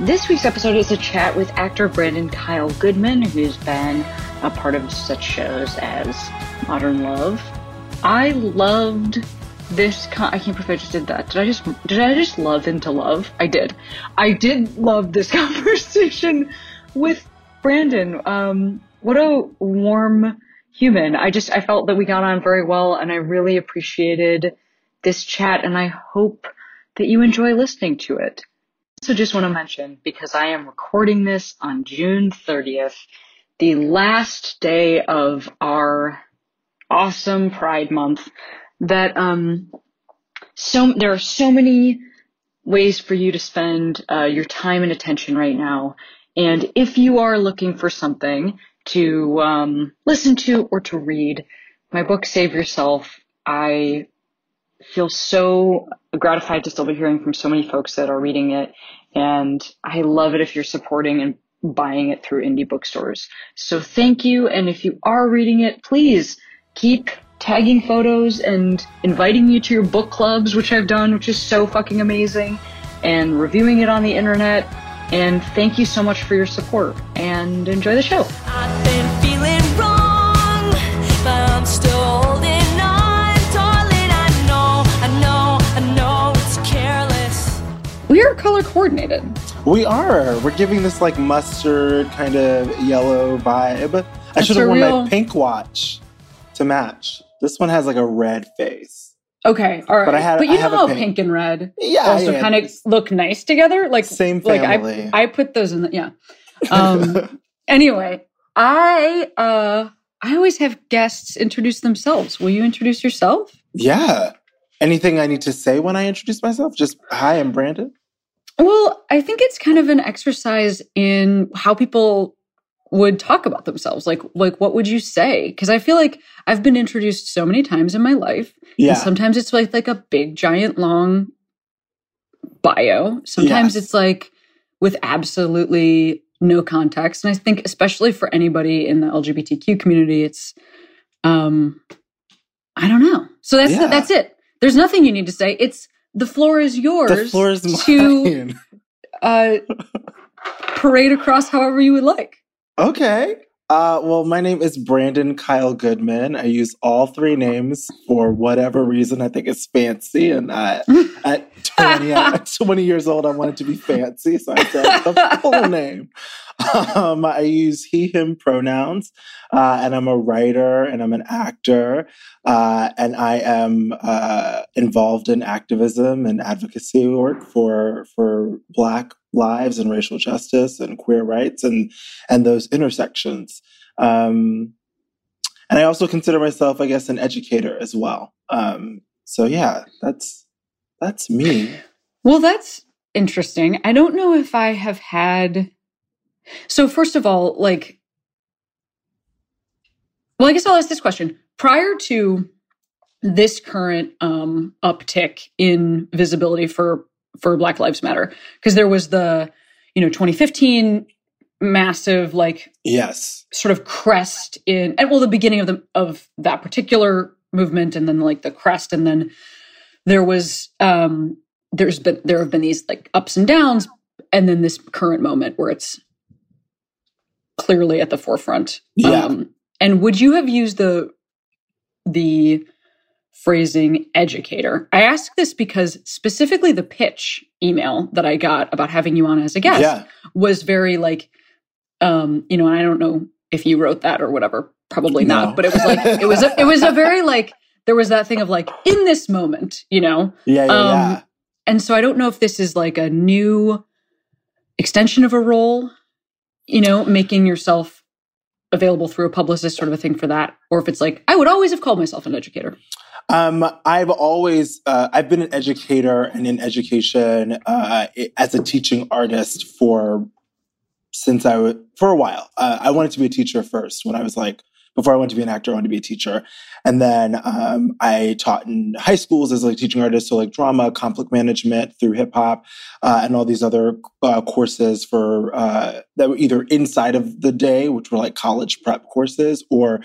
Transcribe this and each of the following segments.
This week's episode is a chat with actor Brandon Kyle Goodman, who's been a part of such shows as Modern Love. I loved this. Con- I can't believe I just did that. Did I just did I just love into love? I did. I did love this conversation with Brandon. Um, what a warm human. I just I felt that we got on very well, and I really appreciated this chat, and I hope that you enjoy listening to it. So just want to mention, because I am recording this on June 30th, the last day of our awesome Pride Month, that, um, so, there are so many ways for you to spend uh, your time and attention right now. And if you are looking for something to um, listen to or to read, my book, Save Yourself, I feel so gratified to still be hearing from so many folks that are reading it. And I love it if you're supporting and buying it through indie bookstores. So thank you. And if you are reading it, please keep tagging photos and inviting me to your book clubs, which I've done, which is so fucking amazing, and reviewing it on the internet. And thank you so much for your support and enjoy the show. Color coordinated. We are. We're giving this like mustard kind of yellow vibe. I should have worn real- my pink watch to match. This one has like a red face. Okay, all right. But I had- you I know have how pink. pink. and red Yeah, also yeah. kind of look nice together. Like Same like family. I I put those in the yeah. Um. anyway, I uh I always have guests introduce themselves. Will you introduce yourself? yeah. Anything I need to say when I introduce myself? Just hi, I'm Brandon. Well, I think it's kind of an exercise in how people would talk about themselves. Like like what would you say? Because I feel like I've been introduced so many times in my life. Yeah. And sometimes it's like like a big giant long bio. Sometimes Yes. it's like with absolutely no context. And I think especially for anybody in the LGBTQ community, it's um I don't know. So that's Yeah. that's it. There's nothing you need to say. It's the floor is yours the floor is to uh parade across however you would like. Okay. Uh, well, my name is Brandon Kyle Goodman. I use all three names for whatever reason I think it's fancy. And uh, at 20, at 20 years old, I wanted to be fancy. So I said the full name. Um, I use he, him pronouns. Uh, and I'm a writer and I'm an actor. Uh, and I am uh, involved in activism and advocacy work for, for Black lives and racial justice and queer rights and and those intersections. Um, and I also consider myself, I guess, an educator as well. Um, so yeah, that's that's me. Well, that's interesting. I don't know if I have had. So, first of all, like, well, I guess I'll ask this question. Prior to this current um, uptick in visibility for for Black Lives Matter, because there was the, you know, 2015 massive like Yes. sort of crest in and well the beginning of the of that particular movement and then like the crest and then there was um there's been there have been these like ups and downs and then this current moment where it's clearly at the forefront Yeah. um and would you have used the the phrasing educator i ask this because specifically the pitch email that i got about having you on as a guest Yeah. was very like um you know i don't know if you wrote that or whatever probably No. not but it was like it was a, it was a very like there was that thing of like in this moment you know Yeah. Yeah. Um, yeah. and so i don't know if this is like a new extension of a role you know making yourself available through a publicist sort of a thing for that or if it's like i would always have called myself an educator Um, I've always uh, I've been an educator and in education uh, as a teaching artist for since I was for a while. Uh, I wanted to be a teacher first when I was like before I went to be an actor, I wanted to be a teacher. And then um, I taught in high schools as like teaching artist, so like drama, conflict management through hip hop, uh, and all these other uh, courses for uh, that were either inside of the day, which were like college prep courses, or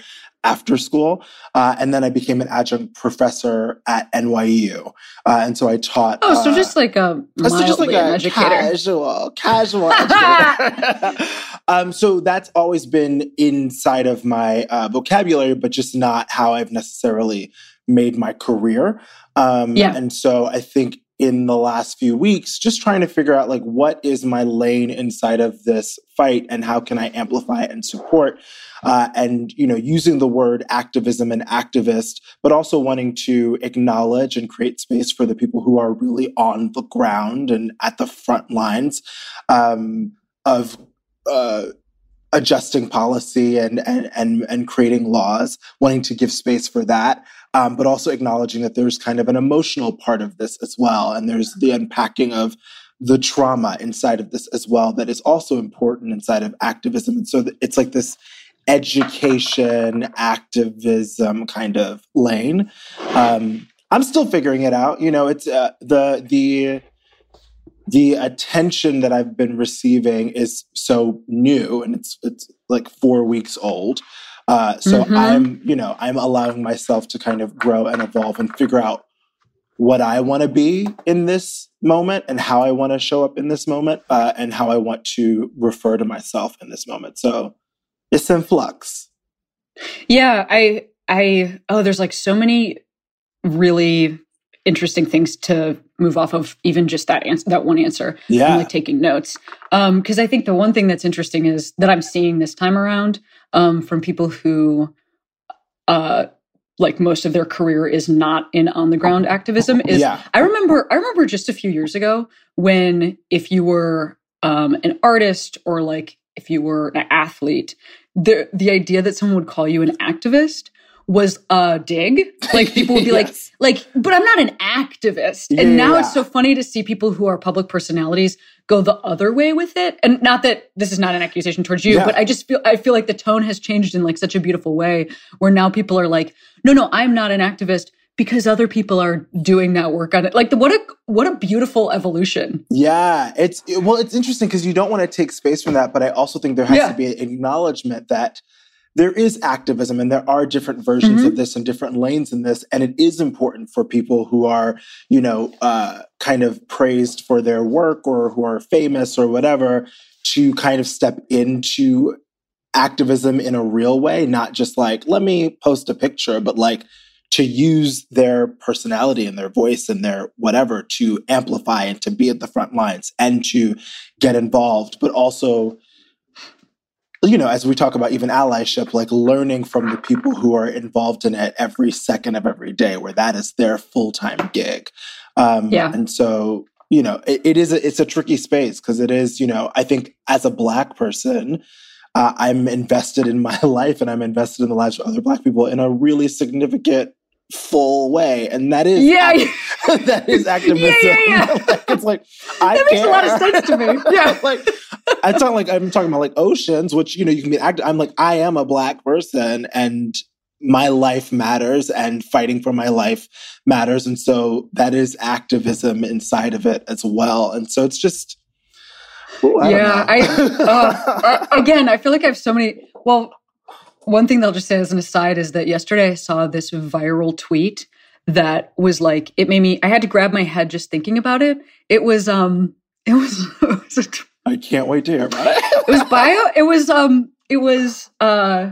after school. Uh, and then I became an adjunct professor at NYU. Uh, and so I taught. Oh, so uh, just like a so just like a educator. casual, casual educator. um, so that's always been inside of my uh, vocabulary, but just not how I've necessarily made my career. Um, yeah. And so I think in the last few weeks just trying to figure out like what is my lane inside of this fight and how can i amplify and support uh, and you know using the word activism and activist but also wanting to acknowledge and create space for the people who are really on the ground and at the front lines um, of uh, adjusting policy and, and and and creating laws, wanting to give space for that, um, but also acknowledging that there's kind of an emotional part of this as well, and there's the unpacking of the trauma inside of this as well that is also important inside of activism. And so it's like this education activism kind of lane. Um, I'm still figuring it out. You know, it's uh, the the the attention that I've been receiving is so new and it's it's like four weeks old. Uh, so mm-hmm. I'm, you know, I'm allowing myself to kind of grow and evolve and figure out what I want to be in this moment and how I want to show up in this moment uh, and how I want to refer to myself in this moment. So it's in flux. Yeah, I, I, oh, there's like so many really interesting things to move off of even just that answer that one answer yeah and like taking notes um because i think the one thing that's interesting is that i'm seeing this time around um from people who uh like most of their career is not in on the ground activism is yeah. i remember i remember just a few years ago when if you were um an artist or like if you were an athlete the the idea that someone would call you an activist was a dig. Like people would be yes. like, like, but I'm not an activist. And yeah. now it's so funny to see people who are public personalities go the other way with it. And not that this is not an accusation towards you, yeah. but I just feel I feel like the tone has changed in like such a beautiful way where now people are like, no, no, I'm not an activist because other people are doing that work on it. Like the, what a what a beautiful evolution. Yeah, it's well, it's interesting because you don't want to take space from that, but I also think there has yeah. to be an acknowledgement that there is activism and there are different versions mm-hmm. of this and different lanes in this and it is important for people who are you know uh, kind of praised for their work or who are famous or whatever to kind of step into activism in a real way not just like let me post a picture but like to use their personality and their voice and their whatever to amplify and to be at the front lines and to get involved but also you know, as we talk about even allyship, like learning from the people who are involved in it every second of every day, where that is their full time gig. Um, yeah. And so, you know, it, it is a, it's a tricky space because it is, you know, I think as a black person, uh, I'm invested in my life and I'm invested in the lives of other black people in a really significant full way and that is yeah, that is activism yeah, yeah, yeah. like, it's like I that makes care. a lot of sense to me. Yeah. Like it's not like i'm talking about like oceans which you know you can be active i'm like i am a black person and my life matters and fighting for my life matters and so that is activism inside of it as well and so it's just ooh, I yeah i uh, uh, again i feel like i have so many well one thing they'll just say as an aside is that yesterday I saw this viral tweet that was like it made me I had to grab my head just thinking about it. It was um it was, it was I can't wait to hear about it. it was bio it was um it was uh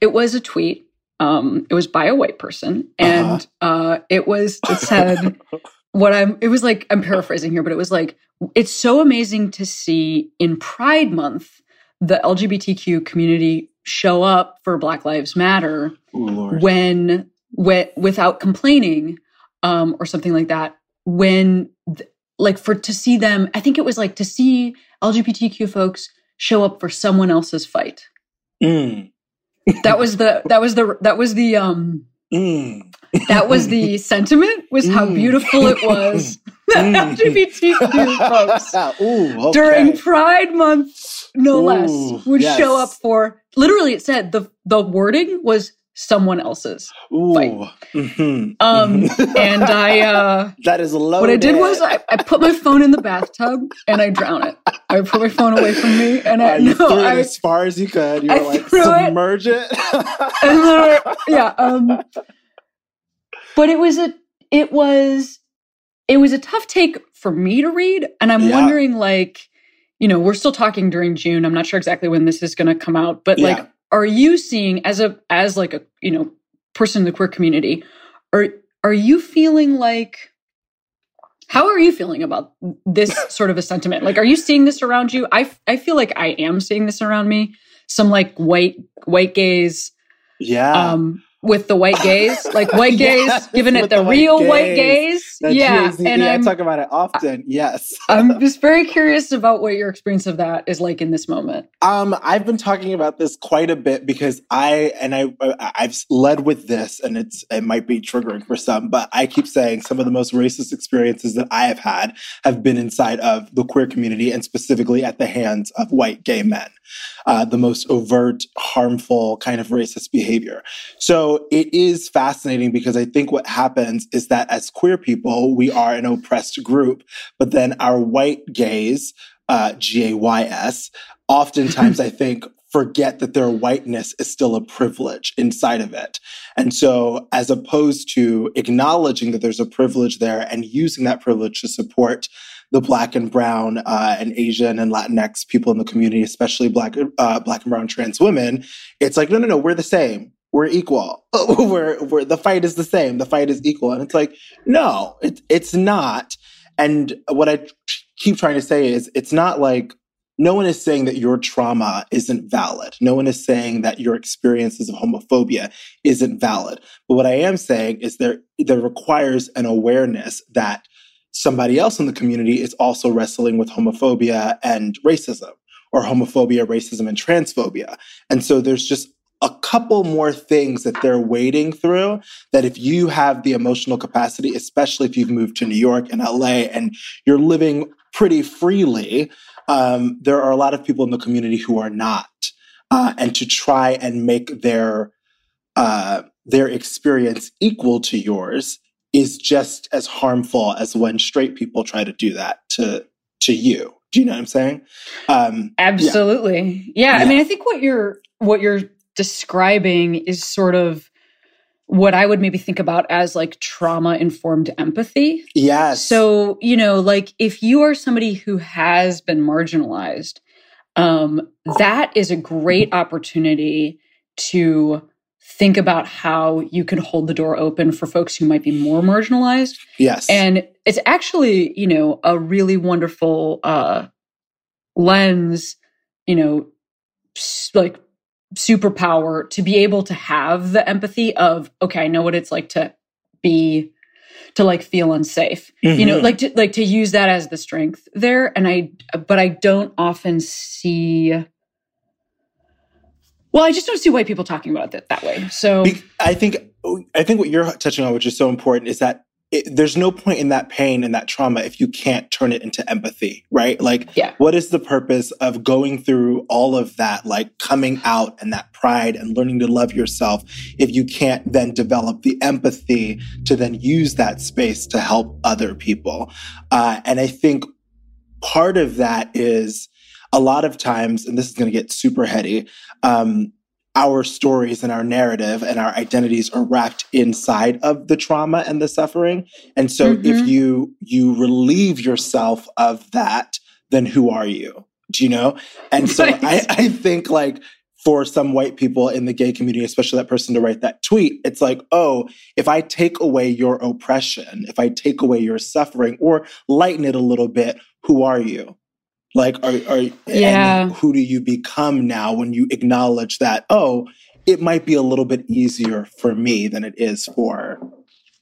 it was a tweet. Um it was by a white person and uh-huh. uh it was it said what I'm it was like I'm paraphrasing here but it was like it's so amazing to see in Pride month the LGBTQ community show up for Black Lives Matter Ooh, when, when without complaining um, or something like that. When th- like for to see them, I think it was like to see LGBTQ folks show up for someone else's fight. Mm. that was the that was the that was the um mm. That was the sentiment was how Mm. beautiful it was that Mm. LGBTQ folks Ooh, okay. during Pride Month, no Ooh, less, would yes. show up for. Literally, it said the the wording was someone else's. Ooh. fight. mhm, Um, mhm. and I, uh, that is loaded. what I did was I, I put my phone in the bathtub and I drown it. I put my phone away from me and I Uh, you no, threw it I, as far as you could. You I were like, threw it. submerge it. and then I- yeah. Um, but it was a it was it was a tough take for me to read, and I'm Yeah. wondering like, you know, we're still talking during June. I'm not sure exactly when this is going to come out, but Yeah. like, are you seeing as a as like a you know person in the queer community, are are you feeling like? How are you feeling about this sort of a sentiment? Like, are you seeing this around you? I I feel like I am seeing this around me. Some like white white gays yeah. um, with the white gaze, like white gaze, Yes, giving it the, the real white gaze. gays. That yeah, and I I'm talk about it often. Yes. I'm just very curious about what your experience of that is like in this moment. Um, I've been talking about this quite a bit because I and I I've led with this, and it's it might be triggering for some, but I keep saying some of the most racist experiences that I have had have been inside of the queer community, and specifically at the hands of white gay men. Uh, the most overt, harmful kind of racist behavior. So it is fascinating because I think what happens is that as queer people, we are an oppressed group, but then our white gays, uh, G A Y S, oftentimes I think forget that their whiteness is still a privilege inside of it. And so, as opposed to acknowledging that there's a privilege there and using that privilege to support the black and brown uh, and Asian and Latinx people in the community, especially black, uh, black and brown trans women, it's like, no, no, no, we're the same. We're equal. we're, we're, the fight is the same. The fight is equal. And it's like, no, it, it's not. And what I keep trying to say is, it's not like no one is saying that your trauma isn't valid. No one is saying that your experiences of homophobia isn't valid. But what I am saying is there, there requires an awareness that somebody else in the community is also wrestling with homophobia and racism, or homophobia, racism, and transphobia. And so there's just a couple more things that they're wading through that if you have the emotional capacity, especially if you've moved to New York and LA and you're living pretty freely, um, there are a lot of people in the community who are not. Uh, and to try and make their uh, their experience equal to yours is just as harmful as when straight people try to do that to to you. Do you know what I'm saying? Um, Absolutely. Yeah. I Yeah. mean, I think what you're what you're describing is sort of what I would maybe think about as like trauma informed empathy. yes. So, you know, like if you are somebody who has been marginalized, um, that is a great opportunity to think about how you can hold the door open for folks who might be more marginalized. yes. And it's actually, you know, a really wonderful uh, lens, you know, like superpower to be able to have the empathy of, okay, I know what it's like to be to like feel unsafe you know Mhm. like to like to use that as the strength there and i but i don't often see well i just don't see white people talking about it that way so I think I think what you're touching on, which is so important, is that it, there's no point in that pain and that trauma if you can't turn it into empathy, right? Like, Yeah. what is the purpose of going through all of that, like coming out and that pride and learning to love yourself, if you can't then develop the empathy to then use that space to help other people? Uh, and I think part of that is a lot of times, and this is going to get super heady. Um, our stories and our narrative and our identities are wrapped inside of the trauma and the suffering and so if Mhm. you you relieve yourself of that then who are you do you know and so Right. I, I think like for some white people in the gay community especially that person to write that tweet it's like oh if i take away your oppression if i take away your suffering or lighten it a little bit who are you like are, are Yeah. and who do you become now when you acknowledge that oh it might be a little bit easier for me than it is for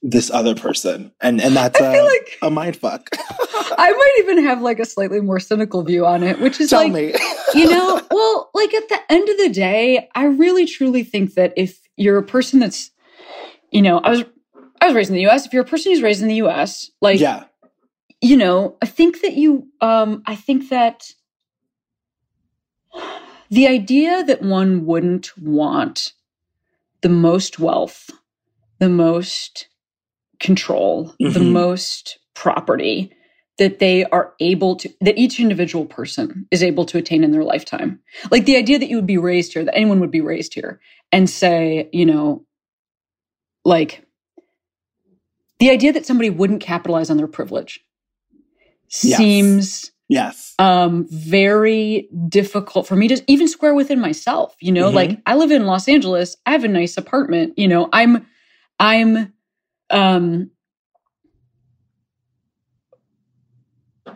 this other person and and that's a, like a mind fuck I might even have like a slightly more cynical view on it, which is tell like, me you know, well, like at the end of the day, I really truly think that if you're a person that's, you know, I was I was raised in the US. If you're a person who's raised in the US, like, yeah. You know, I think that you, um, I think that the idea that one wouldn't want the most wealth, the most control, mm-hmm. the most property that they are able to, that each individual person is able to attain in their lifetime. Like the idea that you would be raised here, that anyone would be raised here and say, you know, like the idea that somebody wouldn't capitalize on their privilege yes. seems yes um very difficult for me to even square within myself you know mm-hmm. like i live in los angeles i have a nice apartment you know i'm i'm um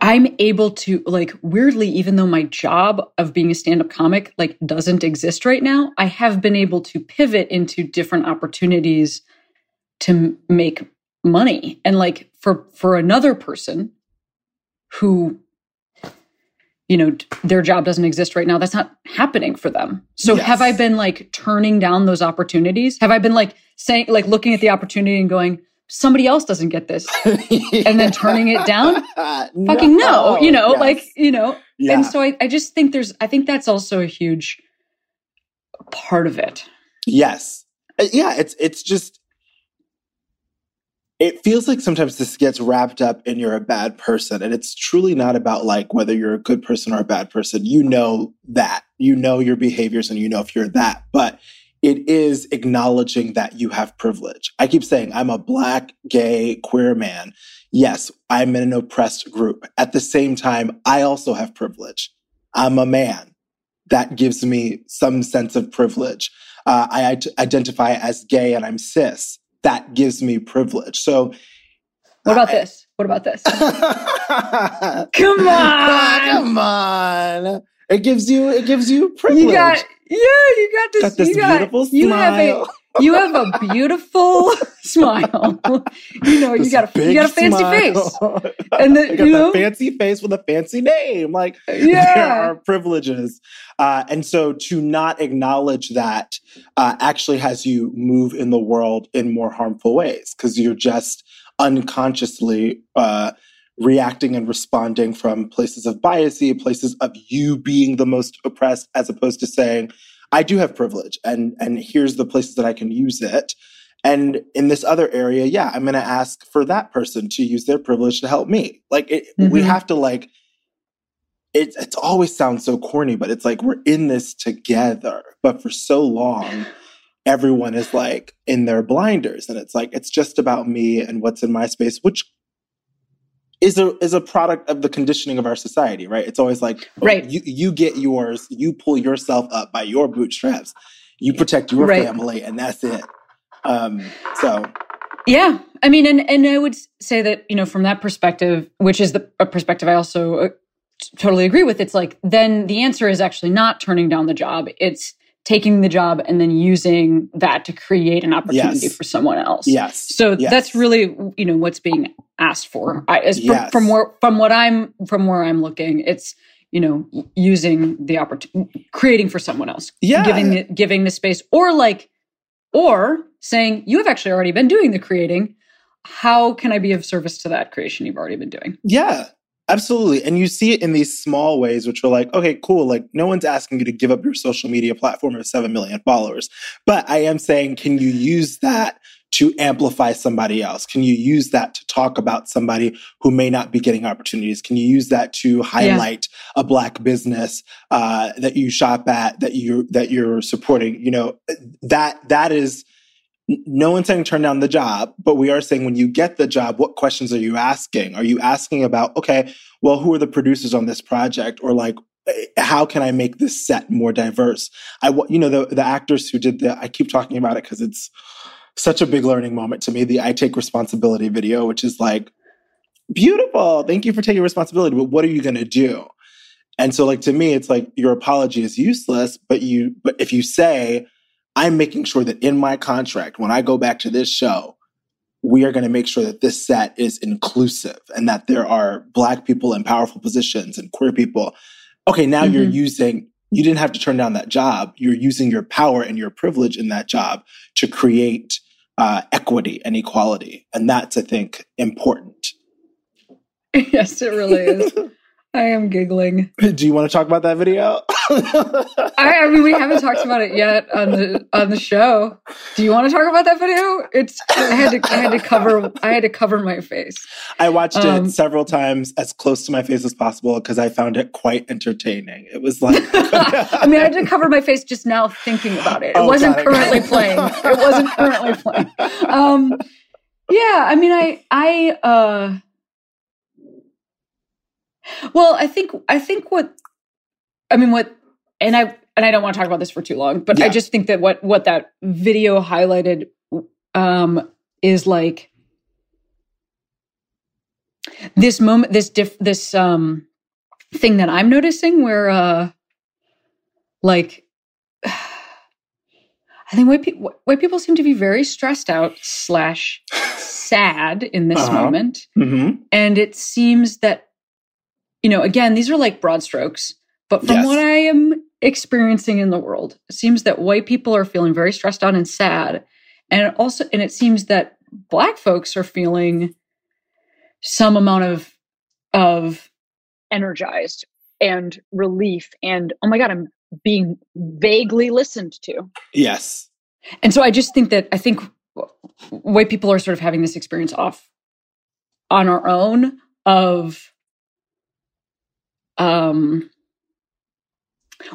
I'm able to like weirdly even though my job of being a stand-up comic like doesn't exist right now, I have been able to pivot into different opportunities to make money. And like for for another person who you know their job doesn't exist right now that's not happening for them so yes. have i been like turning down those opportunities have i been like saying like looking at the opportunity and going somebody else doesn't get this yeah. and then turning it down no. fucking no you know yes. like you know yeah. and so I, I just think there's i think that's also a huge part of it yes uh, yeah it's it's just it feels like sometimes this gets wrapped up in you're a bad person and it's truly not about like whether you're a good person or a bad person you know that you know your behaviors and you know if you're that but it is acknowledging that you have privilege. I keep saying I'm a black, gay, queer man. Yes, I'm in an oppressed group. At the same time, I also have privilege. I'm a man. That gives me some sense of privilege. Uh, I identify as gay and I'm cis. That gives me privilege. So, what about I, this? What about this? Come ah, on, come on. It gives you it gives you privilege. You got yeah, you got this. Got this you beautiful got, you Have a, you have a beautiful smile. You know, this you got a you got a fancy smile. face, and the, you know, fancy face with a fancy name. Like yeah. there are privileges, uh, and so to not acknowledge that uh, actually has you move in the world in more harmful ways because you're just unconsciously. Uh, reacting and responding from places of biasy, places of you being the most oppressed, as opposed to saying, I do have privilege and and here's the places that I can use it. And in this other area, yeah, I'm going to ask for that person to use their privilege to help me. Like it, mm-hmm. we have to like it it always sounds so corny, but it's like we're in this together. But for so long, everyone is like in their blinders and it's like it's just about me and what's in my space, which is a is a product of the conditioning of our society, right? It's always like, oh, right, you you get yours, you pull yourself up by your bootstraps, you protect your right. family, and that's it. Um, so, yeah, I mean, and and I would say that you know from that perspective, which is the a perspective I also uh, totally agree with. It's like then the answer is actually not turning down the job; it's taking the job and then using that to create an opportunity yes. for someone else. Yes. So yes. that's really you know what's being asked for. I, as yes. from, from where from what I'm from where I'm looking, it's you know using the opportunity, creating for someone else. Yeah. Giving the, giving the space, or like, or saying you have actually already been doing the creating. How can I be of service to that creation you've already been doing? Yeah. Absolutely. And you see it in these small ways, which are like, okay, cool. Like, no one's asking you to give up your social media platform of 7 million followers. But I am saying, can you use that to amplify somebody else? Can you use that to talk about somebody who may not be getting opportunities? Can you use that to highlight yeah. a black business uh, that you shop at, that you that you're supporting? You know, that that is no one's saying turn down the job, but we are saying when you get the job, what questions are you asking? Are you asking about, okay, well, who are the producers on this project? Or like, eh, how can I make this set more diverse? I, want, you know, the, the actors who did the, I keep talking about it because it's such a big learning moment to me. The I Take Responsibility video, which is like, beautiful. Thank you for taking responsibility, but what are you going to do? And so like to me, it's like your apology is useless, but you, but if you say, I'm making sure that in my contract, when I go back to this show, we are going to make sure that this set is inclusive and that there are Black people in powerful positions and queer people. Okay, now mm-hmm. you're using, you didn't have to turn down that job. You're using your power and your privilege in that job to create uh, equity and equality. And that's, I think, important. yes, it really is. I am giggling. Do you want to talk about that video? I, I, mean, we haven't talked about it yet on the on the show. Do you want to talk about that video? It's I had to I had to cover I had to cover my face. I watched um, it several times as close to my face as possible because I found it quite entertaining. It was like I mean, I had to cover my face just now thinking about it. It oh, wasn't currently playing. It wasn't currently playing. Um, yeah, I mean, I I. uh well, I think I think what I mean what and I and I don't want to talk about this for too long, but yeah. I just think that what what that video highlighted um is like this moment this diff this um thing that I'm noticing where uh like I think white, pe- white people seem to be very stressed out slash sad in this uh-huh. moment, mm-hmm. and it seems that you know, again, these are like broad strokes, but from yes. what I am experiencing in the world, it seems that white people are feeling very stressed out and sad. And also, and it seems that black folks are feeling some amount of, of energized and relief and, oh my God, I'm being vaguely listened to. Yes. And so I just think that I think white people are sort of having this experience off on our own of um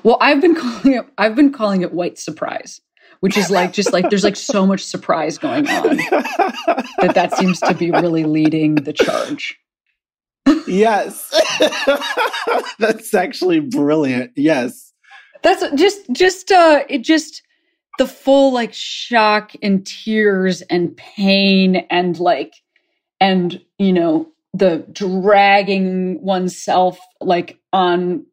well i've been calling it i've been calling it white surprise which is like just like there's like so much surprise going on that that seems to be really leading the charge. Yes. That's actually brilliant. Yes. That's just just uh it just the full like shock and tears and pain and like and you know the dragging oneself like on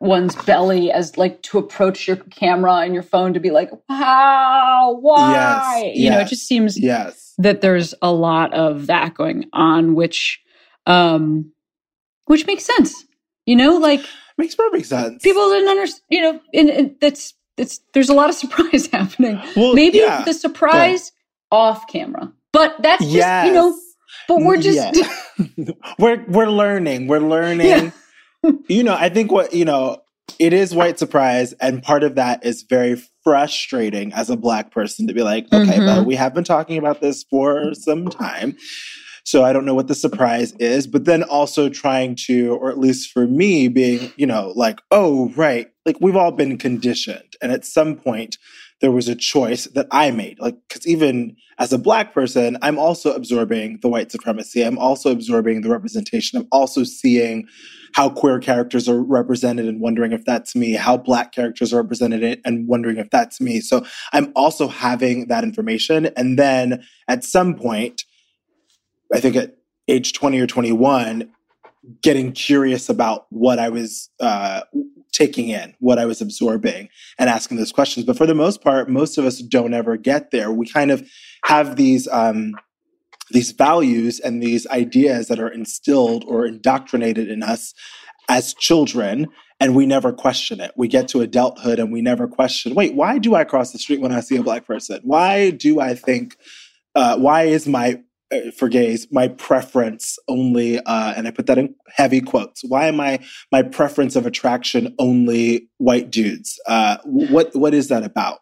one's belly as like to approach your camera and your phone to be like how why yes, you yes, know it just seems yes that there's a lot of that going on which um which makes sense you know like makes perfect sense people didn't understand you know and, that's it's there's a lot of surprise happening well, maybe yeah. the surprise off camera but that's just yes. you know but we're just yeah. we're we're learning. We're learning. Yeah. you know, I think what, you know, it is white surprise and part of that is very frustrating as a black person to be like, okay, mm-hmm. but we have been talking about this for some time. So I don't know what the surprise is, but then also trying to, or at least for me, being, you know, like, oh, right, like we've all been conditioned. And at some point, there was a choice that I made. Like, because even as a black person, I'm also absorbing the white supremacy. I'm also absorbing the representation. I'm also seeing how queer characters are represented and wondering if that's me, how black characters are represented and wondering if that's me. So I'm also having that information. And then at some point, I think at age 20 or 21, getting curious about what I was uh, taking in, what I was absorbing, and asking those questions. But for the most part, most of us don't ever get there. We kind of have these um, these values and these ideas that are instilled or indoctrinated in us as children and we never question it. We get to adulthood and we never question, wait, why do I cross the street when I see a black person? Why do I think, uh, why is my for gays, my preference only, uh, and I put that in heavy quotes. Why am I my preference of attraction only white dudes? Uh, what what is that about?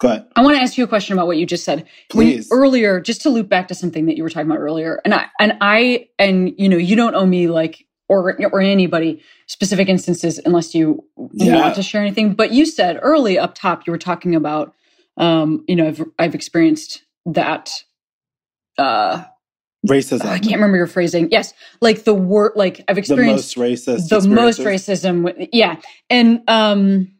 Go ahead. I want to ask you a question about what you just said. Please. When, earlier, just to loop back to something that you were talking about earlier, and I and I and you know you don't owe me like or or anybody specific instances unless you yeah. want to share anything. But you said early up top you were talking about um, you know I've I've experienced that uh racism. I can't remember your phrasing. Yes, like the word, like I've experienced the most racist, the most racism. Yeah, and um,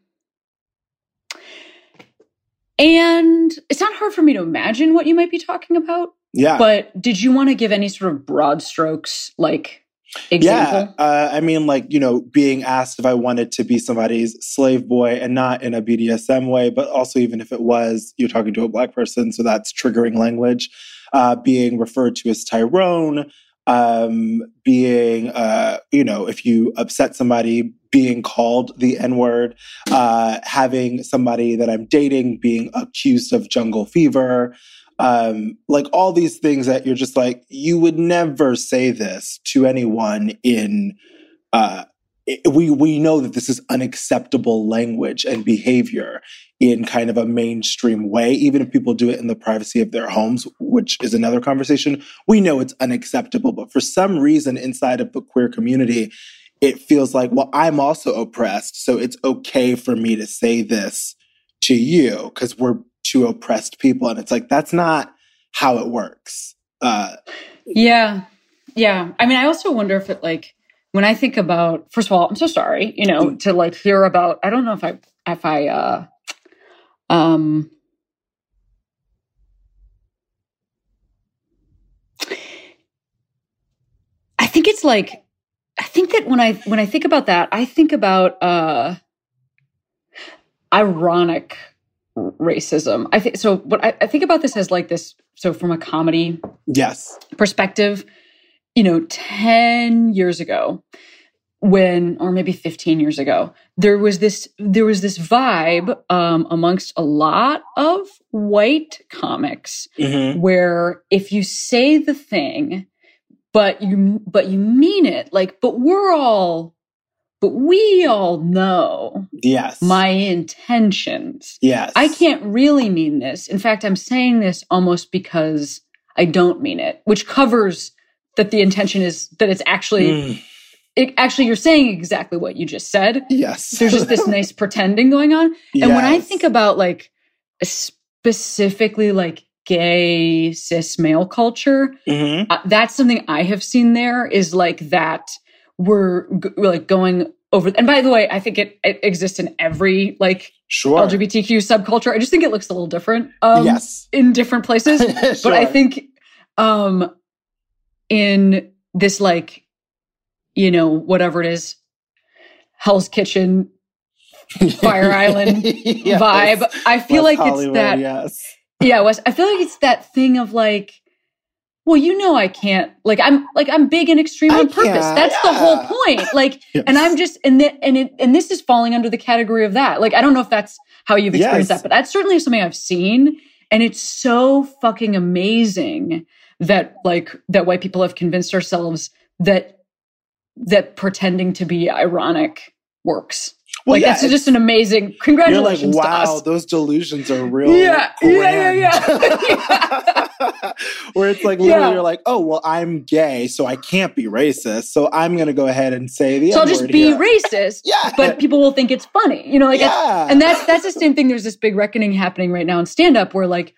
and it's not hard for me to imagine what you might be talking about. Yeah, but did you want to give any sort of broad strokes, like? Example? Yeah, uh, I mean, like you know, being asked if I wanted to be somebody's slave boy, and not in a BDSM way, but also even if it was, you're talking to a black person, so that's triggering language uh, being referred to as Tyrone, um, being, uh, you know, if you upset somebody, being called the N word, uh, having somebody that I'm dating being accused of jungle fever. um, like all these things that you're just like, you would never say this to anyone in, uh, we we know that this is unacceptable language and behavior in kind of a mainstream way even if people do it in the privacy of their homes which is another conversation. We know it's unacceptable but for some reason inside of the queer community it feels like well i'm also oppressed so it's okay for me to say this to you because we're two oppressed people and it's like that's not how it works. Uh yeah. Yeah. I mean i also wonder if it like when I think about, first of all, I'm so sorry, you know, mm. to like hear about, I don't know if I, if I, uh, um, I think it's like, I think that when I, when I think about that, I think about, uh, ironic racism. I think, so what I, I think about this as like this, so from a comedy yes perspective, you know, 10 years ago, when or maybe 15 years ago there was this there was this vibe um, amongst a lot of white comics mm-hmm. where if you say the thing but you but you mean it like but we're all but we all know yes. my intentions. Yes. I can't really mean this. In fact i'm saying this almost because i don't mean it which covers that the intention is that it's actually mm. it, actually you're saying exactly what you just said yes there's just this nice pretending going on yes. and when i think about like specifically like gay cis male culture mm-hmm. uh, that's something i have seen there is like that we're g- like going over and by the way i think it, it exists in every like sure. lgbtq subculture i just think it looks a little different um yes in different places sure. but i think um in this like you know whatever it is hell's kitchen fire island yes. vibe i feel West like Hollywood, it's that yes yeah West, i feel like it's that thing of like well you know i can't like i'm like i'm big and extreme on purpose that's yeah. the whole point like yes. and i'm just and the, and it and this is falling under the category of that like i don't know if that's how you've experienced yes. that but that's certainly something i've seen and it's so fucking amazing that like that white people have convinced ourselves that that pretending to be ironic works. Well, like yeah, that's just an amazing congratulations. You're like, wow, those delusions are real. Yeah, grand. yeah, yeah, yeah. Where it's like literally, yeah. you're like, oh, well, I'm gay, so I can't be racist. So I'm going to go ahead and say the. So I'll just be here. racist. yeah, but people will think it's funny. You know, like, yeah. and that's that's the same thing. There's this big reckoning happening right now in stand up where like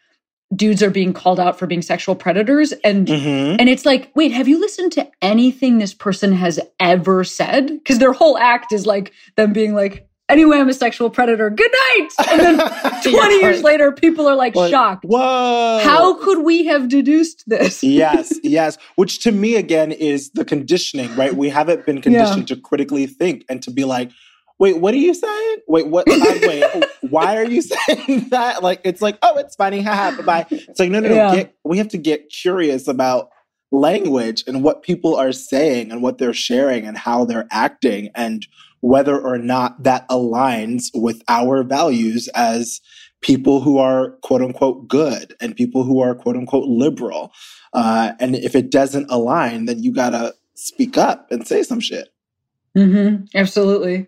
dudes are being called out for being sexual predators. And mm-hmm. and it's like wait have you listened to anything this person has ever said? Because their whole act is like them being like anyway i'm a sexual predator. Good night! And then 20 yeah, years later people are like shocked. Whoa. How could we have deduced this? Yes yes. Which to me again is the conditioning right? We haven't been conditioned yeah. to critically think and to be like wait, what are you saying? Wait, what? Uh, wait, why are you saying that? Like, it's like, oh, it's funny. Haha, bye. It's like, no, no, no. Yeah. Get, we have to get curious about language and what people are saying and what they're sharing and how they're acting and whether or not that aligns with our values as people who are quote unquote good and people who are quote unquote liberal. Uh, and if it doesn't align, then you gotta speak up and say some shit. Mm-hmm. Absolutely.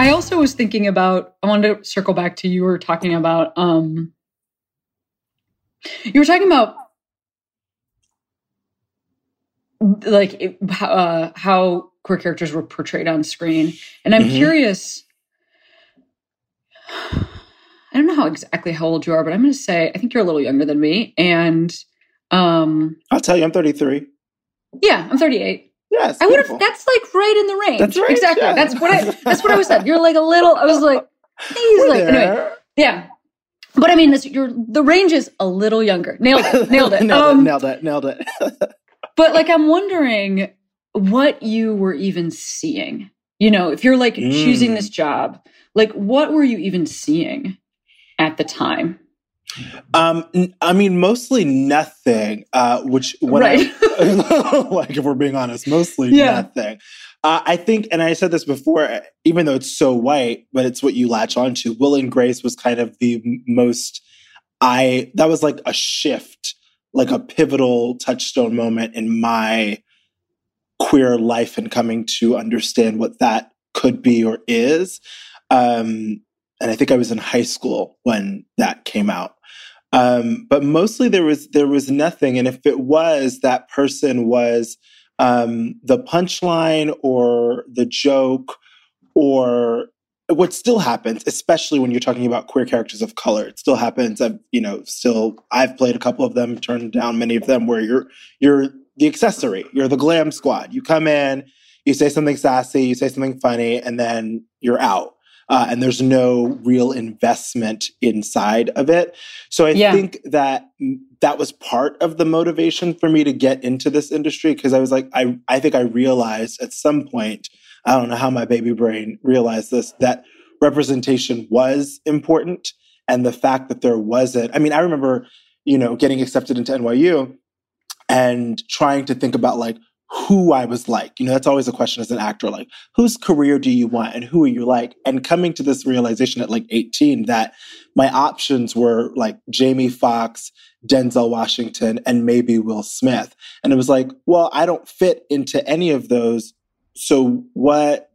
I also was thinking about, I wanted to circle back to you were talking about um, You were talking about like uh, how queer characters were portrayed on screen, and I'm mm-hmm. curious. I don't know how exactly how old you are, but I'm going to say I think you're a little younger than me, and um, I'll tell you, I'm 33. Yeah, I'm 38. Yes, I would have. That's like right in the range. That's right. Exactly. Yeah. That's what I. That's what I was saying. You're like a little. I was like, he's like anyway. Yeah, but I mean, this, you're the range is a little younger. Nailed it. Nailed it. nailed, um, it nailed it. Nailed it. but like, I'm wondering what you were even seeing. You know, if you're like mm. choosing this job, like, what were you even seeing at the time? Um, I mean, mostly nothing. Uh, which when right. I like, if we're being honest, mostly yeah. nothing. Uh, I think, and I said this before, even though it's so white, but it's what you latch onto. Will and Grace was kind of the most. I that was like a shift, like a pivotal touchstone moment in my queer life and coming to understand what that could be or is. Um, and I think I was in high school when that came out. Um, but mostly there was there was nothing, and if it was, that person was um, the punchline or the joke or what still happens, especially when you're talking about queer characters of color, it still happens. I've, you know, still I've played a couple of them, turned down many of them where you're you're the accessory, you're the glam squad. You come in, you say something sassy, you say something funny, and then you're out uh, and there's no real investment inside of it. So I yeah. think that that was part of the motivation for me to get into this industry because I was like, I, I think I realized at some point, I don't know how my baby brain realized this, that representation was important. And the fact that there wasn't, I mean, I remember, you know, getting accepted into NYU and trying to think about like, who I was like. You know, that's always a question as an actor like, whose career do you want and who are you like? And coming to this realization at like 18 that my options were like Jamie Foxx, Denzel Washington, and maybe Will Smith. And it was like, well, I don't fit into any of those. So what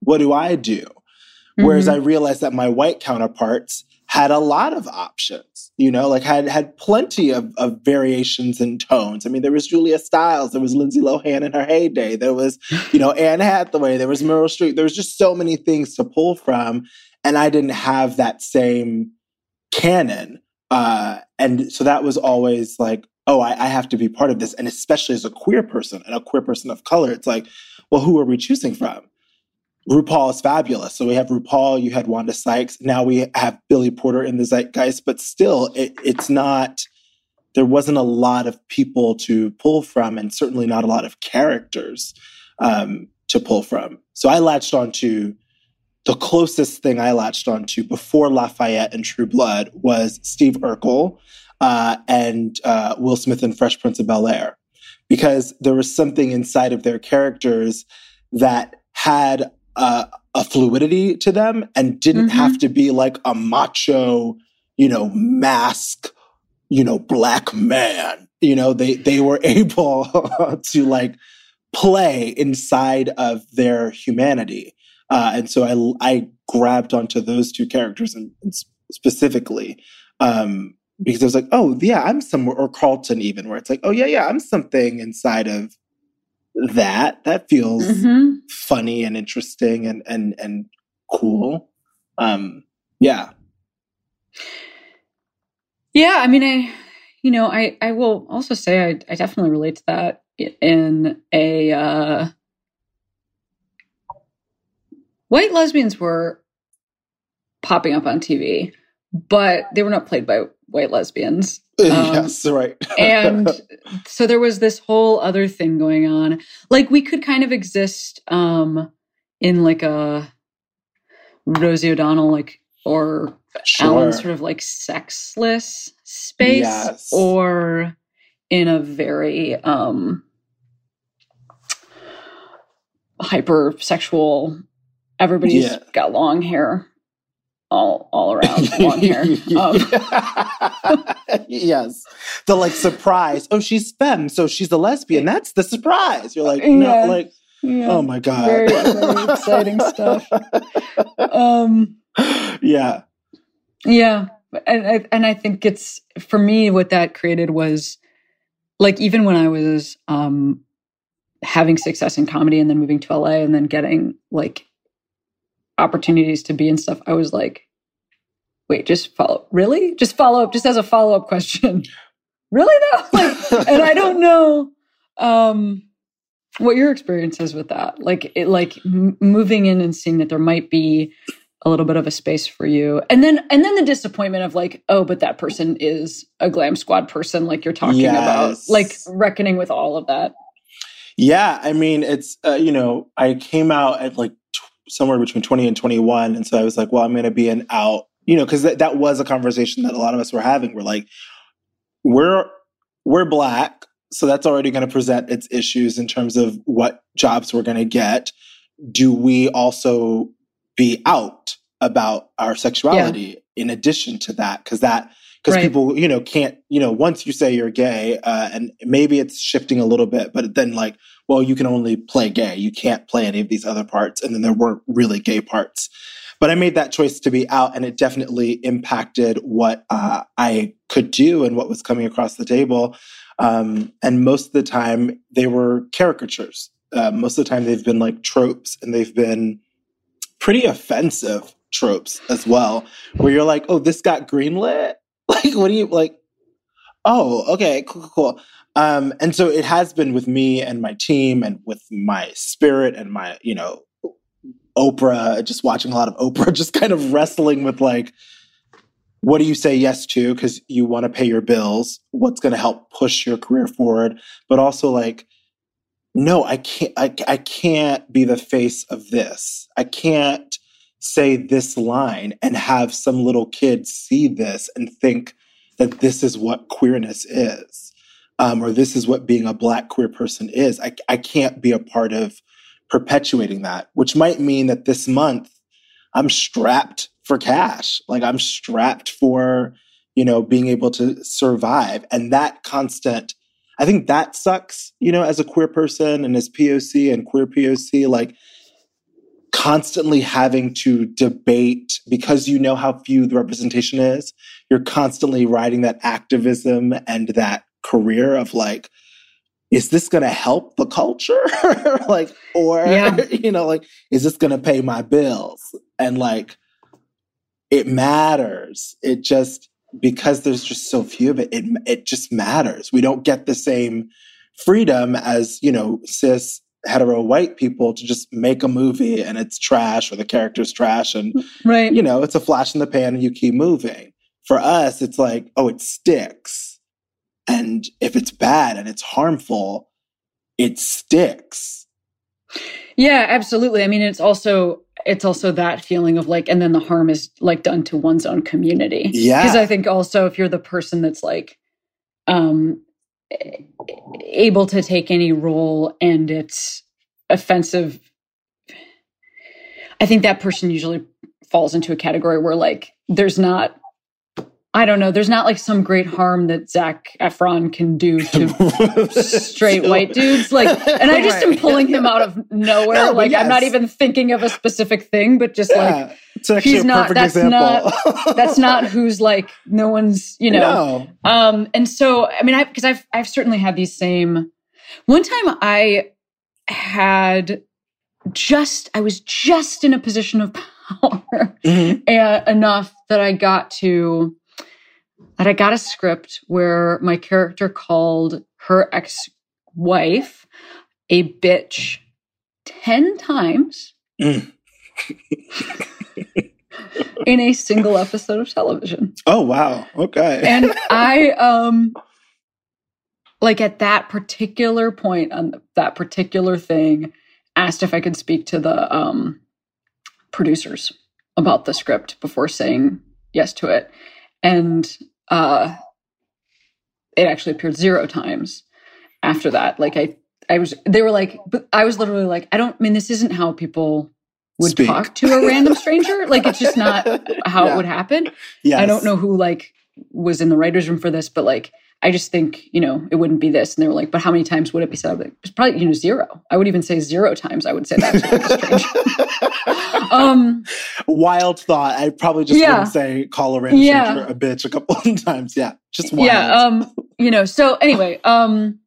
what do I do? Mm-hmm. Whereas I realized that my white counterparts had a lot of options, you know, like had had plenty of, of variations and tones. I mean, there was Julia Stiles, there was Lindsay Lohan in her heyday, there was, you know, Anne Hathaway, there was Meryl Streep. There was just so many things to pull from. And I didn't have that same canon. Uh, and so that was always like, oh, I, I have to be part of this. And especially as a queer person and a queer person of color, it's like, well, who are we choosing from? RuPaul is fabulous. So we have RuPaul, you had Wanda Sykes. Now we have Billy Porter in the zeitgeist, but still, it, it's not, there wasn't a lot of people to pull from, and certainly not a lot of characters um, to pull from. So I latched onto the closest thing I latched onto before Lafayette and True Blood was Steve Urkel uh, and uh, Will Smith in Fresh Prince of Bel Air, because there was something inside of their characters that had a fluidity to them and didn't mm-hmm. have to be like a macho, you know, mask, you know, black man. You know, they they were able to like play inside of their humanity. Uh, and so I, I grabbed onto those two characters and, and specifically um, because I was like, oh yeah, I'm somewhere, or Carlton even, where it's like, oh yeah, yeah, I'm something inside of that. That feels mm-hmm. funny and interesting and and and cool. Um, yeah. Yeah, I mean, I, you know, I I will also say I I definitely relate to that in a uh, white lesbians were popping up on TV, but they were not played by white lesbians. Um, yes, right. and so there was this whole other thing going on. Like we could kind of exist um in like a Rosie O'Donnell like or sure. Alan sort of like sexless space yes. or in a very um hypersexual everybody's yeah. got long hair all all around on here. Um. yes, the like surprise. Oh, she's femme, so she's a lesbian. That's the surprise. You're like, no, like, yeah. oh my god, very, very exciting stuff. Um, yeah, yeah. and I, and I think it's for me what that created was like even when I was um having success in comedy and then moving to LA and then getting like opportunities to be and stuff, I was like, wait, just follow really? Just follow up just as a follow-up question. really though? Like and I don't know um what your experience is with that. Like it like m- moving in and seeing that there might be a little bit of a space for you and then and then the disappointment of like oh but that person is a glam squad person like you're talking yes. about like reckoning with all of that yeah i mean it's uh, you know i came out at like somewhere between 20 and 21 and so i was like well i'm going to be an out you know because th- that was a conversation that a lot of us were having we're like we're we're black so that's already going to present its issues in terms of what jobs we're going to get do we also be out about our sexuality yeah. in addition to that because that because right. people you know can't you know once you say you're gay uh, and maybe it's shifting a little bit but then like well you can only play gay you can't play any of these other parts and then there weren't really gay parts but i made that choice to be out and it definitely impacted what uh, i could do and what was coming across the table um, and most of the time they were caricatures uh, most of the time they've been like tropes and they've been pretty offensive tropes as well, where you're like, oh, this got greenlit? Like, what do you like? Oh, okay, cool, cool, cool. Um, and so it has been with me and my team and with my spirit and my, you know, Oprah, just watching a lot of Oprah, just kind of wrestling with like, what do you say yes to because you want to pay your bills? What's going to help push your career forward? But also like, no, I can't, I, I can't be the face of this. I can't say this line and have some little kid see this and think that this is what queerness is, um, or this is what being a black queer person is. I, I can't be a part of perpetuating that, which might mean that this month I'm strapped for cash. Like I'm strapped for, you know, being able to survive. And that constant I think that sucks, you know, as a queer person and as POC and queer POC, like constantly having to debate because you know how few the representation is. You're constantly riding that activism and that career of like, is this going to help the culture? like, or, yeah. you know, like, is this going to pay my bills? And like, it matters. It just, because there's just so few of it, it it just matters. We don't get the same freedom as you know cis hetero white people to just make a movie and it's trash or the character's trash and right. you know it's a flash in the pan and you keep moving. For us, it's like oh, it sticks, and if it's bad and it's harmful, it sticks. Yeah, absolutely. I mean, it's also it's also that feeling of like, and then the harm is like done to one's own community. Yeah. Because I think also if you're the person that's like, um, able to take any role and it's offensive, I think that person usually falls into a category where like there's not I don't know. There's not like some great harm that Zac Efron can do to straight white dudes. Like, and I just right. am pulling him out of nowhere. No, like, yes. I'm not even thinking of a specific thing, but just yeah, like he's not. That's example. not. That's not who's like. No one's. You know. No. Um. And so, I mean, I because I've I've certainly had these same. One time, I had just I was just in a position of power mm-hmm. enough that I got to that I got a script where my character called her ex wife a bitch 10 times mm. in a single episode of television. Oh, wow. Okay. and I, um, like at that particular point on that particular thing, asked if I could speak to the um, producers about the script before saying yes to it. And uh, it actually appeared zero times after that. Like I, I was, they were like, but I was literally like, I don't I mean this isn't how people would Speak. talk to a random stranger. like it's just not how yeah. it would happen. Yeah, I don't know who like was in the writer's room for this, but like I just think, you know, it wouldn't be this. And they were like, but how many times would it be said? Like, it's probably, you know, zero. I would even say zero times I would say that. um, Wild thought. I probably just yeah. wouldn't say call a random yeah. a bitch a couple of times. Yeah. Just wild. Yeah. Um, you know, so anyway, um,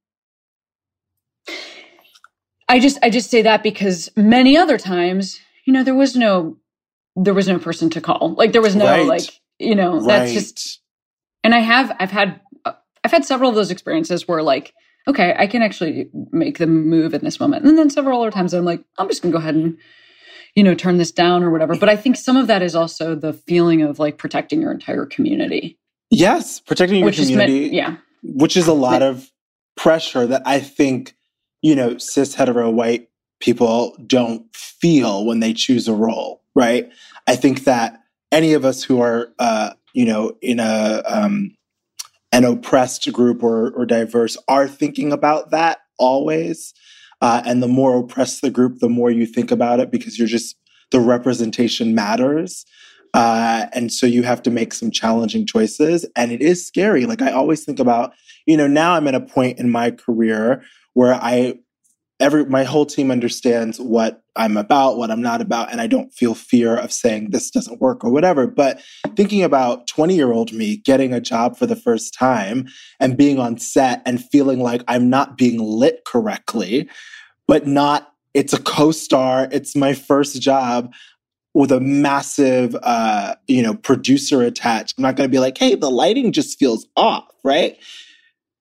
I just, I just say that because many other times, you know, there was no, there was no person to call. Like there was no, right. like, you know, right. that's just, and I have, I've had I've had several of those experiences where like, okay, I can actually make the move in this moment. And then several other times I'm like, I'm just gonna go ahead and, you know, turn this down or whatever. But I think some of that is also the feeling of like protecting your entire community. Yes, protecting your which community. Meant, yeah. Which is a lot of pressure that I think, you know, cis hetero white people don't feel when they choose a role, right? I think that any of us who are, uh, you know, in a um, an oppressed group or, or diverse are thinking about that always. Uh, and the more oppressed the group, the more you think about it because you're just, the representation matters. Uh, and so you have to make some challenging choices. And it is scary. Like I always think about, you know, now I'm at a point in my career where I every my whole team understands what I'm about, what I'm not about, and I don't feel fear of saying this doesn't work or whatever. But thinking about 20 year old me getting a job for the first time and being on set and feeling like I'm not being lit correctly, but not, it's a co star, it's my first job with a massive, uh, you know, producer attached. I'm not going to be like, hey, the lighting just feels off, right?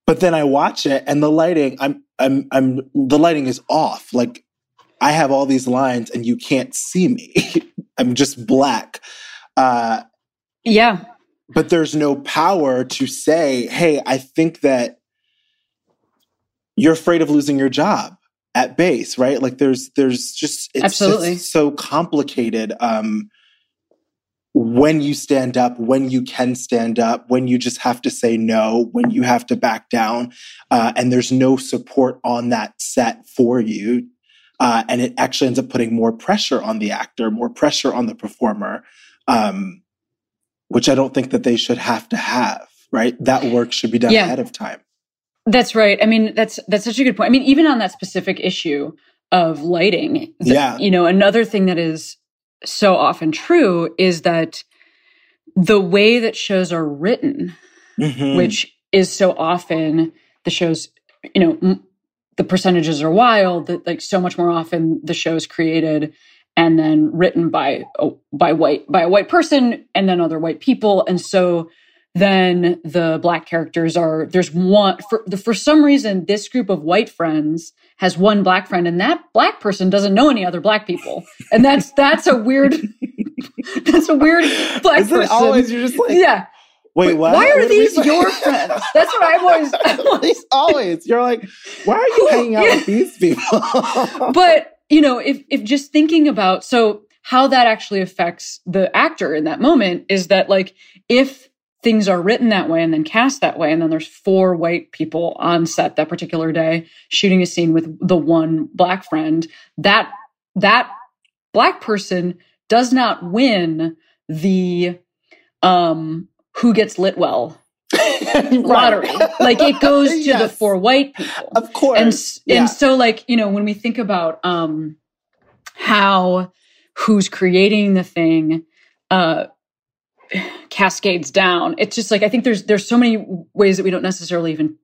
But then I watch it and the lighting, I'm I'm I'm the lighting is off. Like I have all these lines and you can't see me. I'm just black. Uh yeah. But there's no power to say, "Hey, I think that you're afraid of losing your job." at base, right? Like there's there's just it's Absolutely. Just so complicated. Um when you stand up, when you can stand up, when you just have to say no, when you have to back down, uh, and there's no support on that set for you. Uh, and it actually ends up putting more pressure on the actor, more pressure on the performer, um, which I don't think that they should have to have, right? That work should be done yeah. ahead of time. That's right. I mean, that's that's such a good point. I mean, even on that specific issue of lighting, the, yeah. you know, another thing that is so often true is that the way that shows are written, mm-hmm. which is so often the shows, you know, m- the percentages are wild that like so much more often the show is created and then written by a, by white by a white person and then other white people. And so then the black characters are there's one for the, for some reason this group of white friends has one black friend and that black person doesn't know any other black people. And that's that's a weird that's a weird black Is person. always you're just like yeah Wait, what? Why are what these your friends? That's what I'm always. Always, always. You're like, why are you hanging out with these people? but you know, if if just thinking about so how that actually affects the actor in that moment is that like if things are written that way and then cast that way and then there's four white people on set that particular day shooting a scene with the one black friend that that black person does not win the um who gets lit well lottery like it goes to yes. the four white people of course and yeah. and so like you know when we think about um how who's creating the thing uh cascades down. It's just like I think there's there's so many ways that we don't necessarily even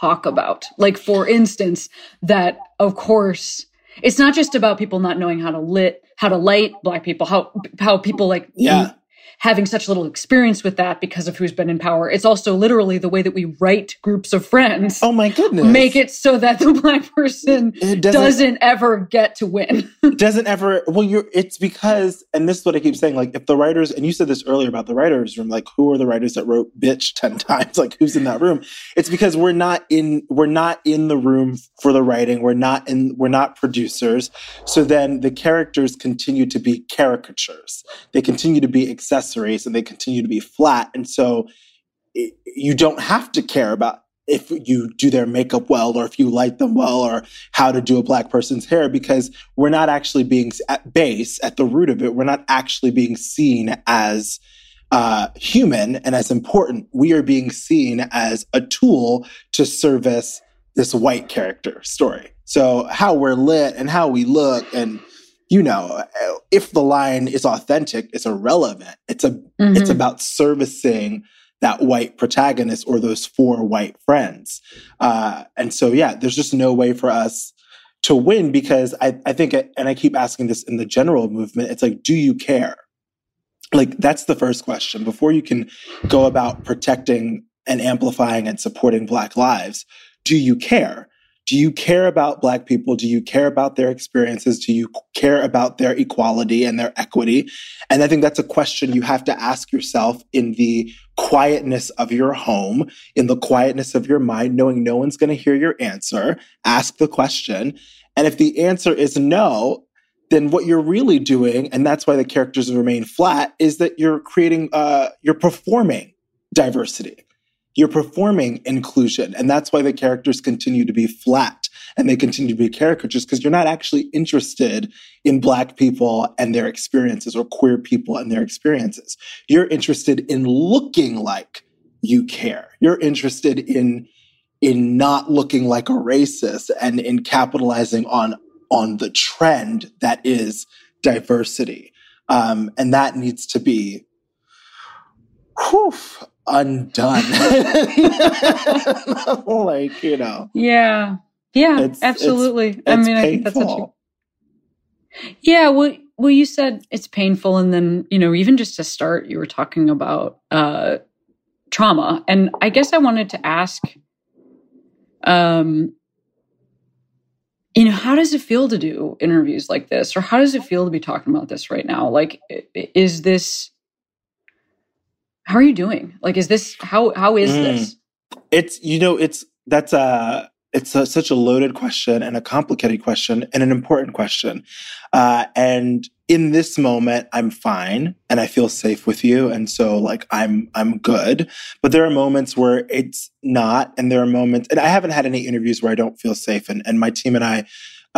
talk about. Like for instance, that of course it's not just about people not knowing how to lit how to light black people, how how people like yeah having such little experience with that because of who's been in power. It's also literally the way that we write groups of friends. Oh my goodness. Make it so that the black person doesn't, doesn't, ever get to win. doesn't ever well you're it's because and this is what I keep saying, like if the writers and you said this earlier about the writers room, like who are the writers that wrote bitch 10 times? Like who's in that room? It's because we're not in we're not in the room for the writing. We're not in we're not producers. So then the characters continue to be caricatures. They continue to be accessible accessories and they continue to be flat. And so it, you don't have to care about if you do their makeup well or if you light them well or how to do a black person's hair because we're not actually being at base at the root of it we're not actually being seen as uh, human and as important, we are being seen as a tool to service this white character story. So how we're lit and how we look and you know, if the line is authentic, it's irrelevant. It's a mm-hmm. it's about servicing that white protagonist or those four white friends. Uh, and so, yeah, there's just no way for us to win because I, I think, and I keep asking this in the general movement, it's like, do you care? Like, that's the first question. Before you can go about protecting and amplifying and supporting Black lives, do you care? Do you care about black people? Do you care about their experiences? Do you care about their equality and their equity? And i think that's a question you have to ask yourself in the quietness of your home in the quietness of your mind knowing no one's going to hear your answer. Ask the question. And if the answer is no then what you're really doing and that's why the characters remain flat is that you're creating uh, you're performing diversity you're performing inclusion. And that's why the characters continue to be flat and they continue to be caricatures because you're not actually interested in Black people and their experiences or queer people and their experiences. You're interested in looking like you care. You're interested in in not looking like a racist and in capitalizing on on the trend that is diversity. Um, and that needs to be whew, undone. like, you know. Yeah. Yeah, it's, absolutely. It's, I mean. I think that's such a... Yeah, well well you said it's painful and then, you know, even just to start you were talking about uh trauma and I guess I wanted to ask um you know, how does it feel to do interviews like this or how does it feel to be talking about this right now? Like is this how are you doing? Like, is this how how is mm. this? It's you know, it's that's a it's a, such a loaded question and a complicated question and an important question. Uh, and in this moment, I'm fine and I feel safe with you, and so like I'm I'm good. But there are moments where it's not, and there are moments, and I haven't had any interviews where I don't feel safe. And and my team and I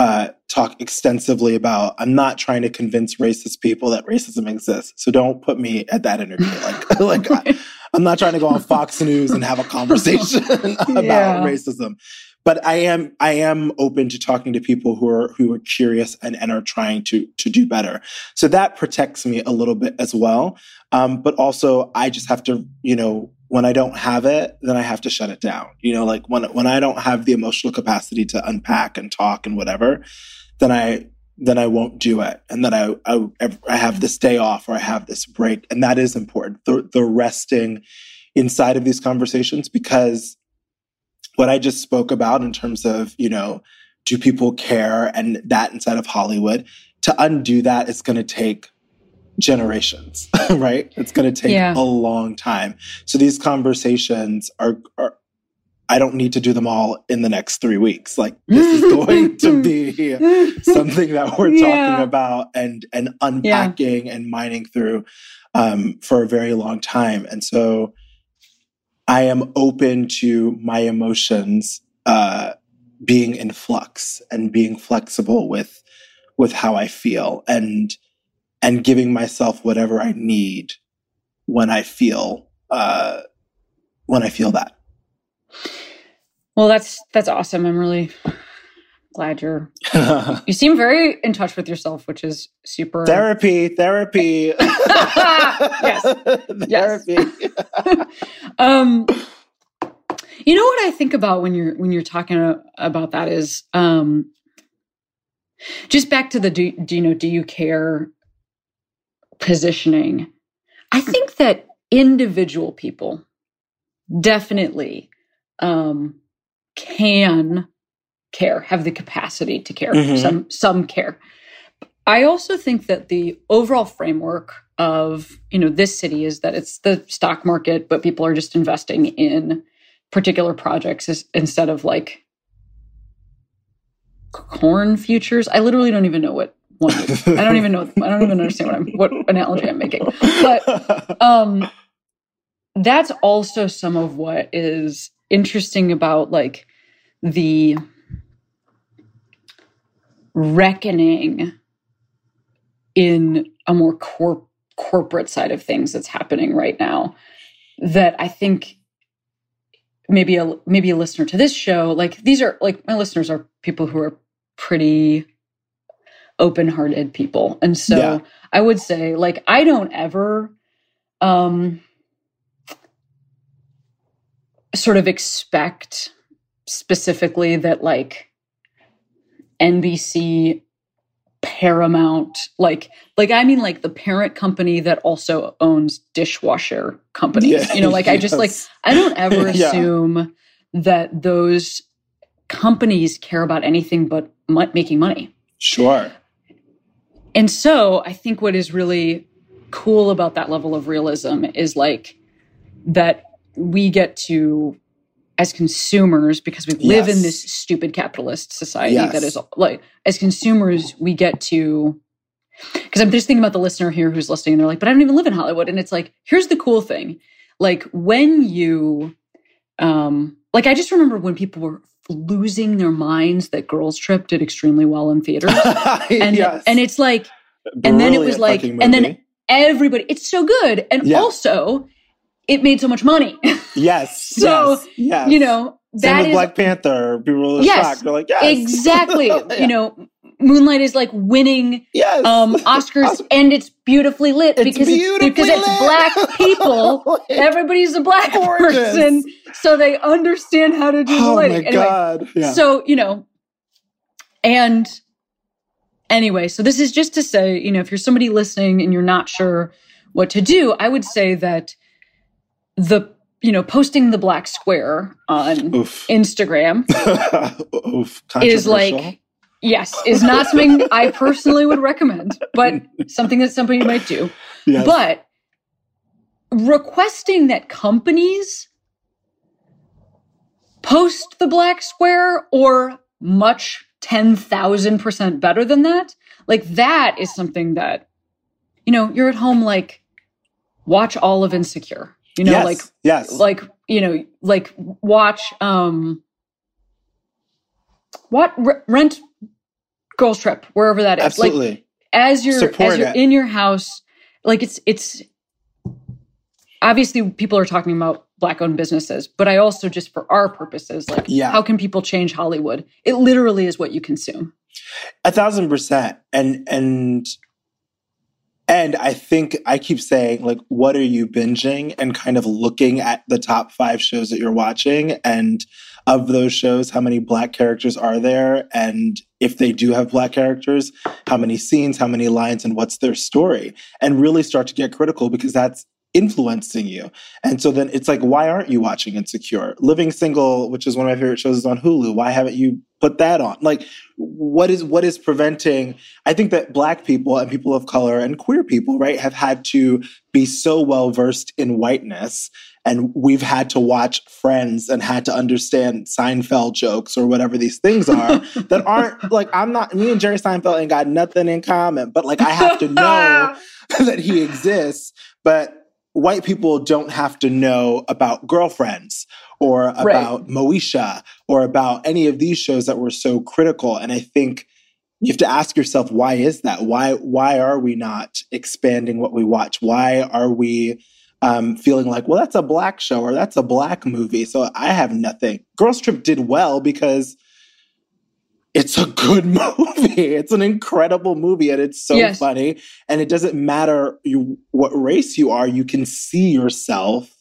uh, talk extensively about I'm not trying to convince racist people that racism exists. So don't put me at that interview. Like, like I, am not trying to go on Fox News and have a conversation about yeah. racism. But I am I am open to talking to people who are who are curious and, and are trying to to do better. So that protects me a little bit as well. Um, but also I just have to, you know, when I don't have it, then I have to shut it down. You know, like when when I don't have the emotional capacity to unpack and talk and whatever, then I then I won't do it, and then I I, I have this day off or I have this break, and that is important. The the resting inside of these conversations because what I just spoke about in terms of you know do people care and that inside of Hollywood to undo that is going to take generations, right? It's going to take yeah. a long time. So these conversations are, are, I don't need to do them all in the next three weeks. Like this is going to be something that we're yeah. talking about and and unpacking yeah. and mining through um, for a very long time. And so I am open to my emotions uh, being in flux and being flexible with with how I feel and and giving myself whatever I need when I feel uh, when I feel that. Well, that's that's awesome. I'm really glad you're. you seem very in touch with yourself, which is super. Therapy, therapy. yes, therapy. um, you know what I think about when you're when you're talking about that is um, just back to the do, do you know do you care positioning. I think that individual people definitely um, can care, have the capacity to care. Mm-hmm. Some some care. I also think that the overall framework of you know this city is that it's the stock market, but people are just investing in particular projects instead of like corn futures. I literally don't even know what one I don't even know. I don't even understand what I'm what analogy I'm making. But um, that's also some of what is interesting about like the reckoning in a more cor- corporate side of things that's happening right now that I think maybe a maybe a listener to this show like these are like my listeners are people who are pretty open-hearted people and so yeah. i would say like i don't ever um sort of expect specifically that like nbc paramount like like i mean like the parent company that also owns dishwasher companies yeah, you know like yes. i just like i don't ever assume yeah. that those companies care about anything but making money sure and so i think what is really cool about that level of realism is like that we get to as consumers because we live yes. in this stupid capitalist society yes. that is like as consumers we get to because i'm just thinking about the listener here who's listening and they're like but i don't even live in hollywood and it's like here's the cool thing like when you um like i just remember when people were losing their minds that girls trip did extremely well in theaters and yes. and it's like Brilliant and then it was like and then everybody it's so good and yeah. also it made so much money. Yes. so yes, yes. you know that Same with is, Black Panther. People are yes, shocked. They're like, yes, exactly. yeah. You know, Moonlight is like winning yes. um, Oscars, and it's beautifully lit it's because beautifully it's because lit. it's black people. Everybody's a black Gorgeous. person, so they understand how to do oh the lighting. My anyway, God. Yeah. So you know, and anyway, so this is just to say, you know, if you're somebody listening and you're not sure what to do, I would say that the you know posting the black square on Oof. Instagram Oof. is like yes is not something I personally would recommend, but something that somebody might do. Yes. But requesting that companies post the black square or much 10,000% better than that, like that is something that, you know, you're at home, like, watch all of Insecure. You know, yes, like yes, like you know, like watch um what rent girls trip wherever that is. Absolutely. Like as you're Support as you're it. in your house, like it's it's obviously people are talking about black owned businesses, but I also just for our purposes, like yeah. how can people change Hollywood? It literally is what you consume. A thousand percent. And and and I think I keep saying, like, what are you binging? And kind of looking at the top five shows that you're watching. And of those shows, how many black characters are there? And if they do have black characters, how many scenes, how many lines, and what's their story? And really start to get critical because that's influencing you. And so then it's like, why aren't you watching Insecure? Living Single, which is one of my favorite shows, is on Hulu. Why haven't you put that on? Like, what is what is preventing? I think that black people and people of color and queer people, right, have had to be so well versed in whiteness. And we've had to watch Friends and had to understand Seinfeld jokes or whatever these things are that aren't like I'm not me and Jerry Seinfeld ain't got nothing in common, but like I have to know that he exists. But white people don't have to know about girlfriends or about right. Moesha or about any of these shows that were so critical. And I think you have to ask yourself, why is that? Why why are we not expanding what we watch? Why are we um, feeling like, well, that's a black show or that's a black movie, so I have nothing. Girls Trip did well because it's a good movie. It's an incredible movie and it's so yes. funny. And it doesn't matter you, what race you are, you can see yourself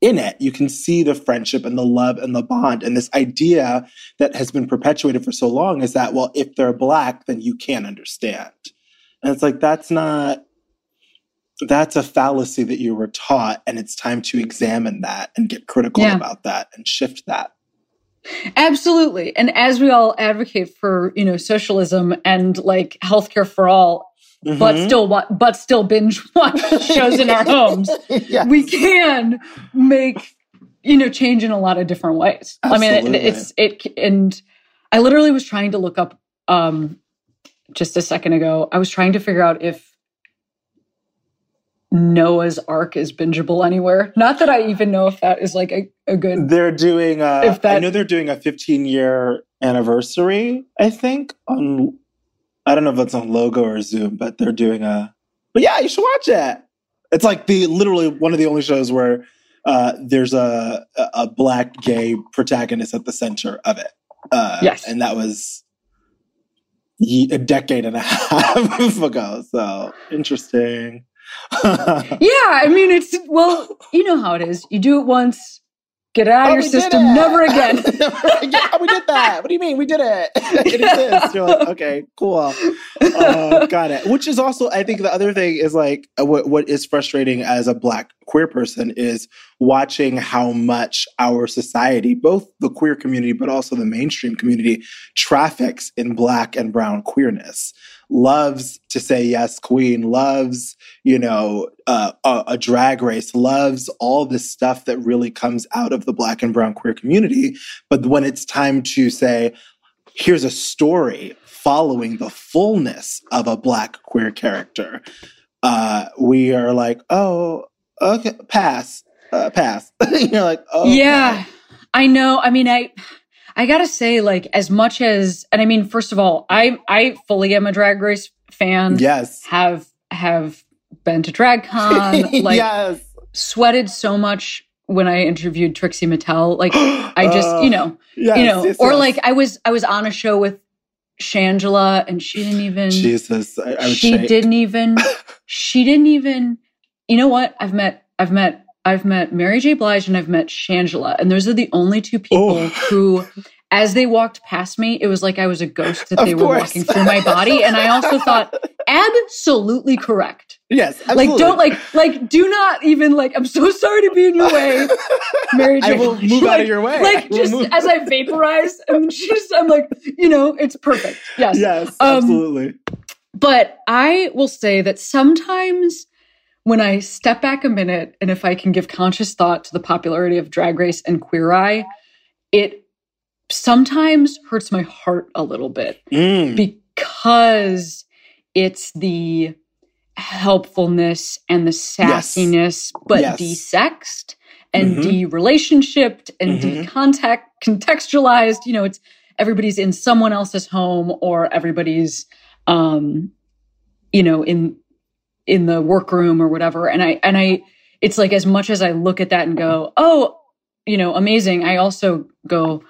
in it. You can see the friendship and the love and the bond. And this idea that has been perpetuated for so long is that, well, if they're black, then you can't understand. And it's like, that's not, that's a fallacy that you were taught. And it's time to examine that and get critical yeah. about that and shift that. Absolutely. And as we all advocate for, you know, socialism and like healthcare for all, mm-hmm. but still but still binge watch shows in our homes, yes. we can make, you know, change in a lot of different ways. Absolutely. I mean, it, it's it and I literally was trying to look up um just a second ago. I was trying to figure out if Noah's Arc is bingeable anywhere. Not that I even know if that is like a, a good. They're doing. A, if that, I know they're doing a 15 year anniversary. I think on. I don't know if it's on Logo or Zoom, but they're doing a. But yeah, you should watch it. It's like the literally one of the only shows where uh, there's a a black gay protagonist at the center of it. Uh, yes, and that was a decade and a half ago. So interesting. yeah, I mean it's well, you know how it is. You do it once, Get it out oh, of your system. Never again. yeah, we did that. What do you mean? We did it. it exists. You're like, okay, cool. Uh, got it. Which is also, I think, the other thing is like uh, what what is frustrating as a black queer person is watching how much our society, both the queer community but also the mainstream community, traffics in black and brown queerness loves to say yes queen loves you know uh, a, a, drag race loves all this stuff that really comes out of the black and brown queer community. But when it's time to say here's a story following the fullness of a black queer character uh, we are like oh okay pass uh, pass. You're like oh yeah i know. I mean i I gotta say, like, as much as, and I mean, first of all, I I fully am a Drag Race fan. Yes, have have been to DragCon. Like, yes, sweated so much when I interviewed Trixie Mattel. Like, I just, uh, you know, yes, you know, yes, or like I was I was on a show with Shangela, and she didn't even. Jesus, I, I she shake. didn't even. she didn't even. You know what? I've met I've met I've met Mary J. Blige and I've met Shangela. And those are the only two people oh. who, as they walked past me, it was like I was a ghost that they were walking through my body. And I also thought, absolutely correct. Yes. Absolutely. Like, don't like, like, do not even like, I'm so sorry to be in your way. Mary J. I will move like, out of your way. Like, just move. as I vaporize, and she's, I'm like, you know, it's perfect. Yes. Yes. Um, absolutely. But I will say that sometimes when I step back a minute and if I can give conscious thought to the popularity of Drag Race and Queer Eye, it sometimes hurts my heart a little bit mm. because it's the helpfulness and the sassiness, yes. but yes. desexed and mm-hmm. de-relationshiped and mm-hmm. decontact contextualized. You know, it's everybody's in someone else's home or everybody's um, you know, in in the workroom or whatever. And I, and I, it's like as much as I look at that and go, oh, you know, amazing. I also go,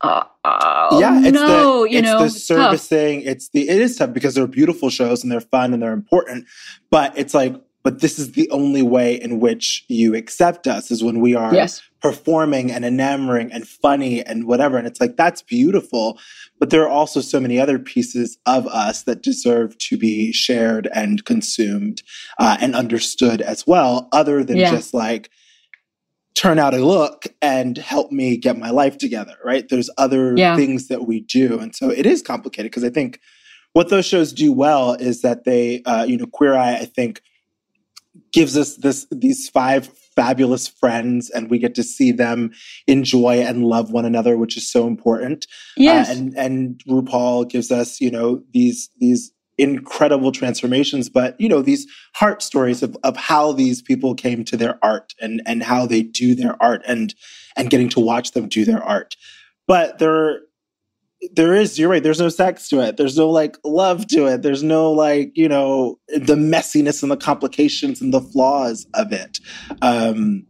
uh, uh, oh, yeah, it's no, the, you it's know, the servicing. Tough. It's the it is tough because they're beautiful shows and they're fun and they're important. But it's like but this is the only way in which you accept us is when we are yes. performing and enamoring and funny and whatever. And it's like, that's beautiful. But there are also so many other pieces of us that deserve to be shared and consumed uh, and understood as well, other than yeah. just like, turn out a look and help me get my life together, right? There's other yeah. things that we do. And so it is complicated because I think what those shows do well is that they, uh, you know, Queer Eye, I think, gives us this these five fabulous friends and we get to see them enjoy and love one another which is so important uh, yes uh, and and RuPaul gives us you know these these incredible transformations but you know these heart stories of, of how these people came to their art and and how they do their art and and getting to watch them do their art. But there there is you're right there's no sex to it. There's no like love to it. There's no like you know the messiness and the complications and the flaws of it um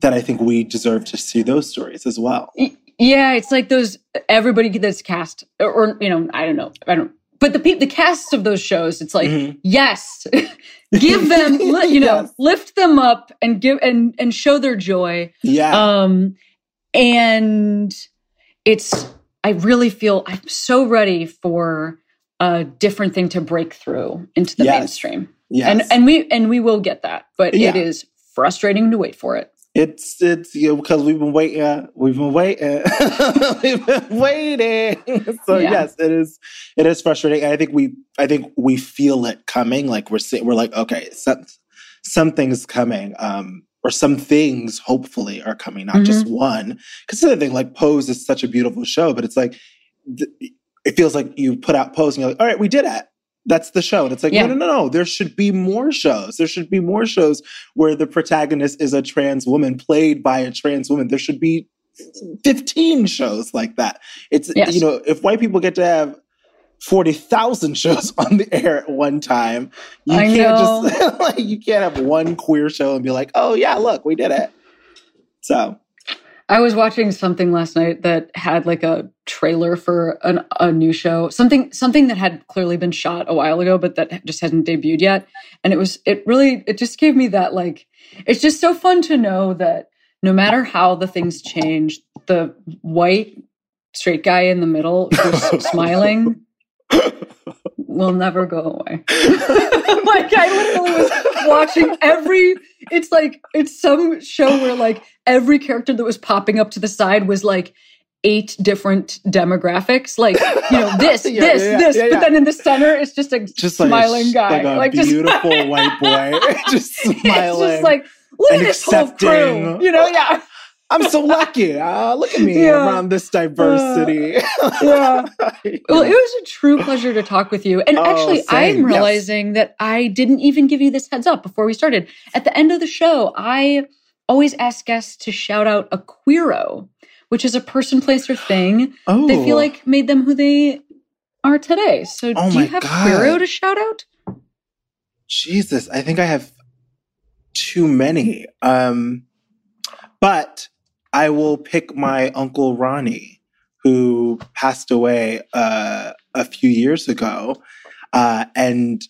that i think we deserve to see those stories as well. Yeah it's like those everybody that's cast or, or you know i don't know i don't but the the casts of those shows it's like mm-hmm. yes give them you know yes. lift them up and give and and show their joy yeah um and it's I really feel I'm so ready for a different thing to break through into the yes. mainstream. Yes. And and we and we will get that. But yeah. it is frustrating to wait for it. It's it's you know, because we've been waiting. Uh, we've been waiting. we've been waiting. so yeah. yes, it is. It is frustrating. I think we. I think we feel it coming. Like we're we're like okay, some something's coming. Um, or some things hopefully are coming, not mm-hmm. just one. Because the other thing, like Pose is such a beautiful show, but it's like th- it feels like you put out Pose and you're like, all right, we did it. That's the show. And it's like, yeah. no, no, no, no. There should be more shows. There should be more shows where the protagonist is a trans woman played by a trans woman. There should be 15 shows like that. It's, yes. you know, if white people get to have 40,000 shows on the air at one time. You I can't know. just like you can't have one queer show and be like, "Oh yeah, look, we did it." So, I was watching something last night that had like a trailer for an, a new show, something something that had clearly been shot a while ago, but that just hadn't debuted yet. And it was it really it just gave me that like it's just so fun to know that no matter how the things change, the white straight guy in the middle who's smiling will never go away. like I literally was watching every it's like it's some show where like every character that was popping up to the side was like eight different demographics. Like you know this Yeah, this yeah, yeah, this. But then in the center it's just a just like smiling a, sh- guy. like a just- beautiful white boy. Just smiling. it's just like look at this whole crew you know? Yeah I'm so lucky. Uh, look at me Yeah. around this diversity. yeah Well, it was a true pleasure to talk with you. And Oh, actually, same, I'm yes. realizing that I didn't even give you this heads up before we started. At the end of the show, I always ask guests to shout out a queero, which is a person, place, or thing oh, they feel like made them who they are today. So, Oh do you have God. queero to shout out? Jesus, I think I have too many. Um, but I will pick my uncle Ronnie, who passed away uh, a few years ago, uh, and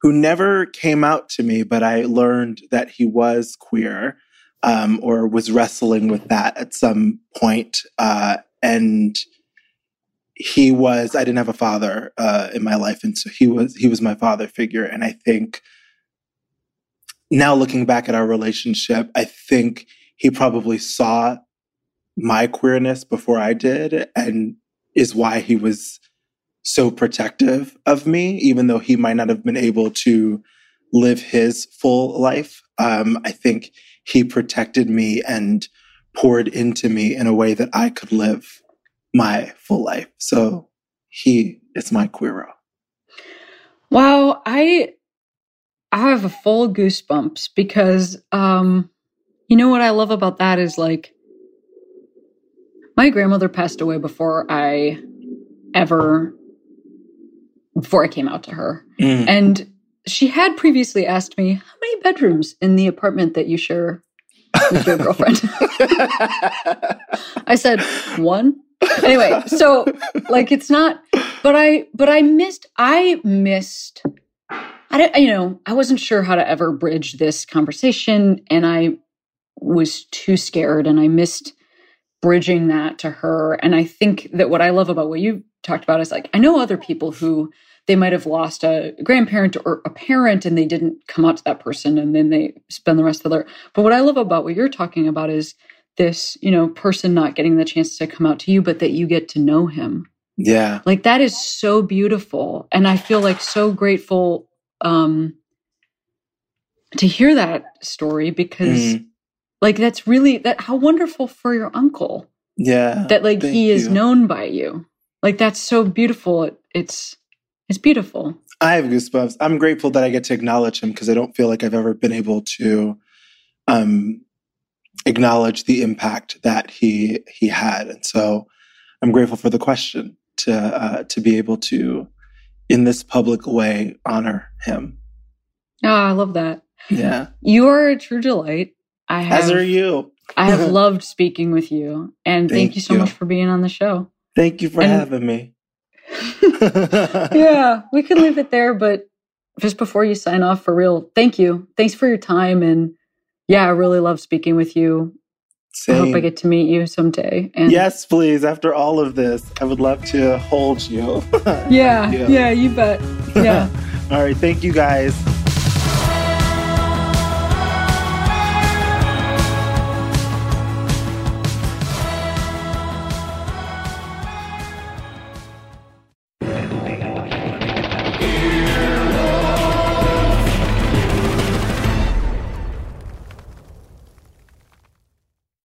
who never came out to me, but I learned that he was queer um, or was wrestling with that at some point. Uh, and he was I didn't have a father uh, in my life, and so he was he was my father figure. And I think now looking back at our relationship, I think he probably saw my queerness before I did, and is why he was so protective of me, even though he might not have been able to live his full life. Um, I think he protected me and poured into me in a way that I could live my full life. So he is my queero. Wow, I I have a full goosebumps because um you know what I love about that is like my grandmother passed away before I ever before I came out to her. Mm. And she had previously asked me, How many bedrooms in the apartment that you share with your girlfriend? I said, One. Anyway, so like it's not but I but I missed I missed I don't you know, I wasn't sure how to ever bridge this conversation and I was too scared and I missed bridging that to her. And I think that what I love about what you talked about is like I know other people who they might have lost a grandparent or a parent and they didn't come out to that person and then they spend the rest of their but what I love about what you're talking about is this, you know, person not getting the chance to come out to you, but that you get to know him. yeah. Like that is so beautiful. And I feel like so grateful um to hear that story because Mm. Like that's really that how wonderful for your uncle Yeah. that like he is you. known by you. Like that's so beautiful. It, it's it's beautiful. I have goosebumps. I'm grateful that I get to acknowledge him because I don't feel like I've ever been able to um, acknowledge the impact that he he had, and so I'm grateful for the question to uh, to be able to, in this public way, honor him. Oh, I love that. Yeah, You are a true delight. I have as are you. I have loved speaking with you. And thank, Thank you so you. much for being on the show. Thank you for And- having me. yeah, we can leave it there, but just before you sign off for real, thank you. Thanks for your time and yeah, I really love speaking with you. I hope I get to meet you someday. And Yes, please. After all of this, I would love to hold you. Yeah, Yeah. yeah, you bet. Yeah. all right. Thank you, guys.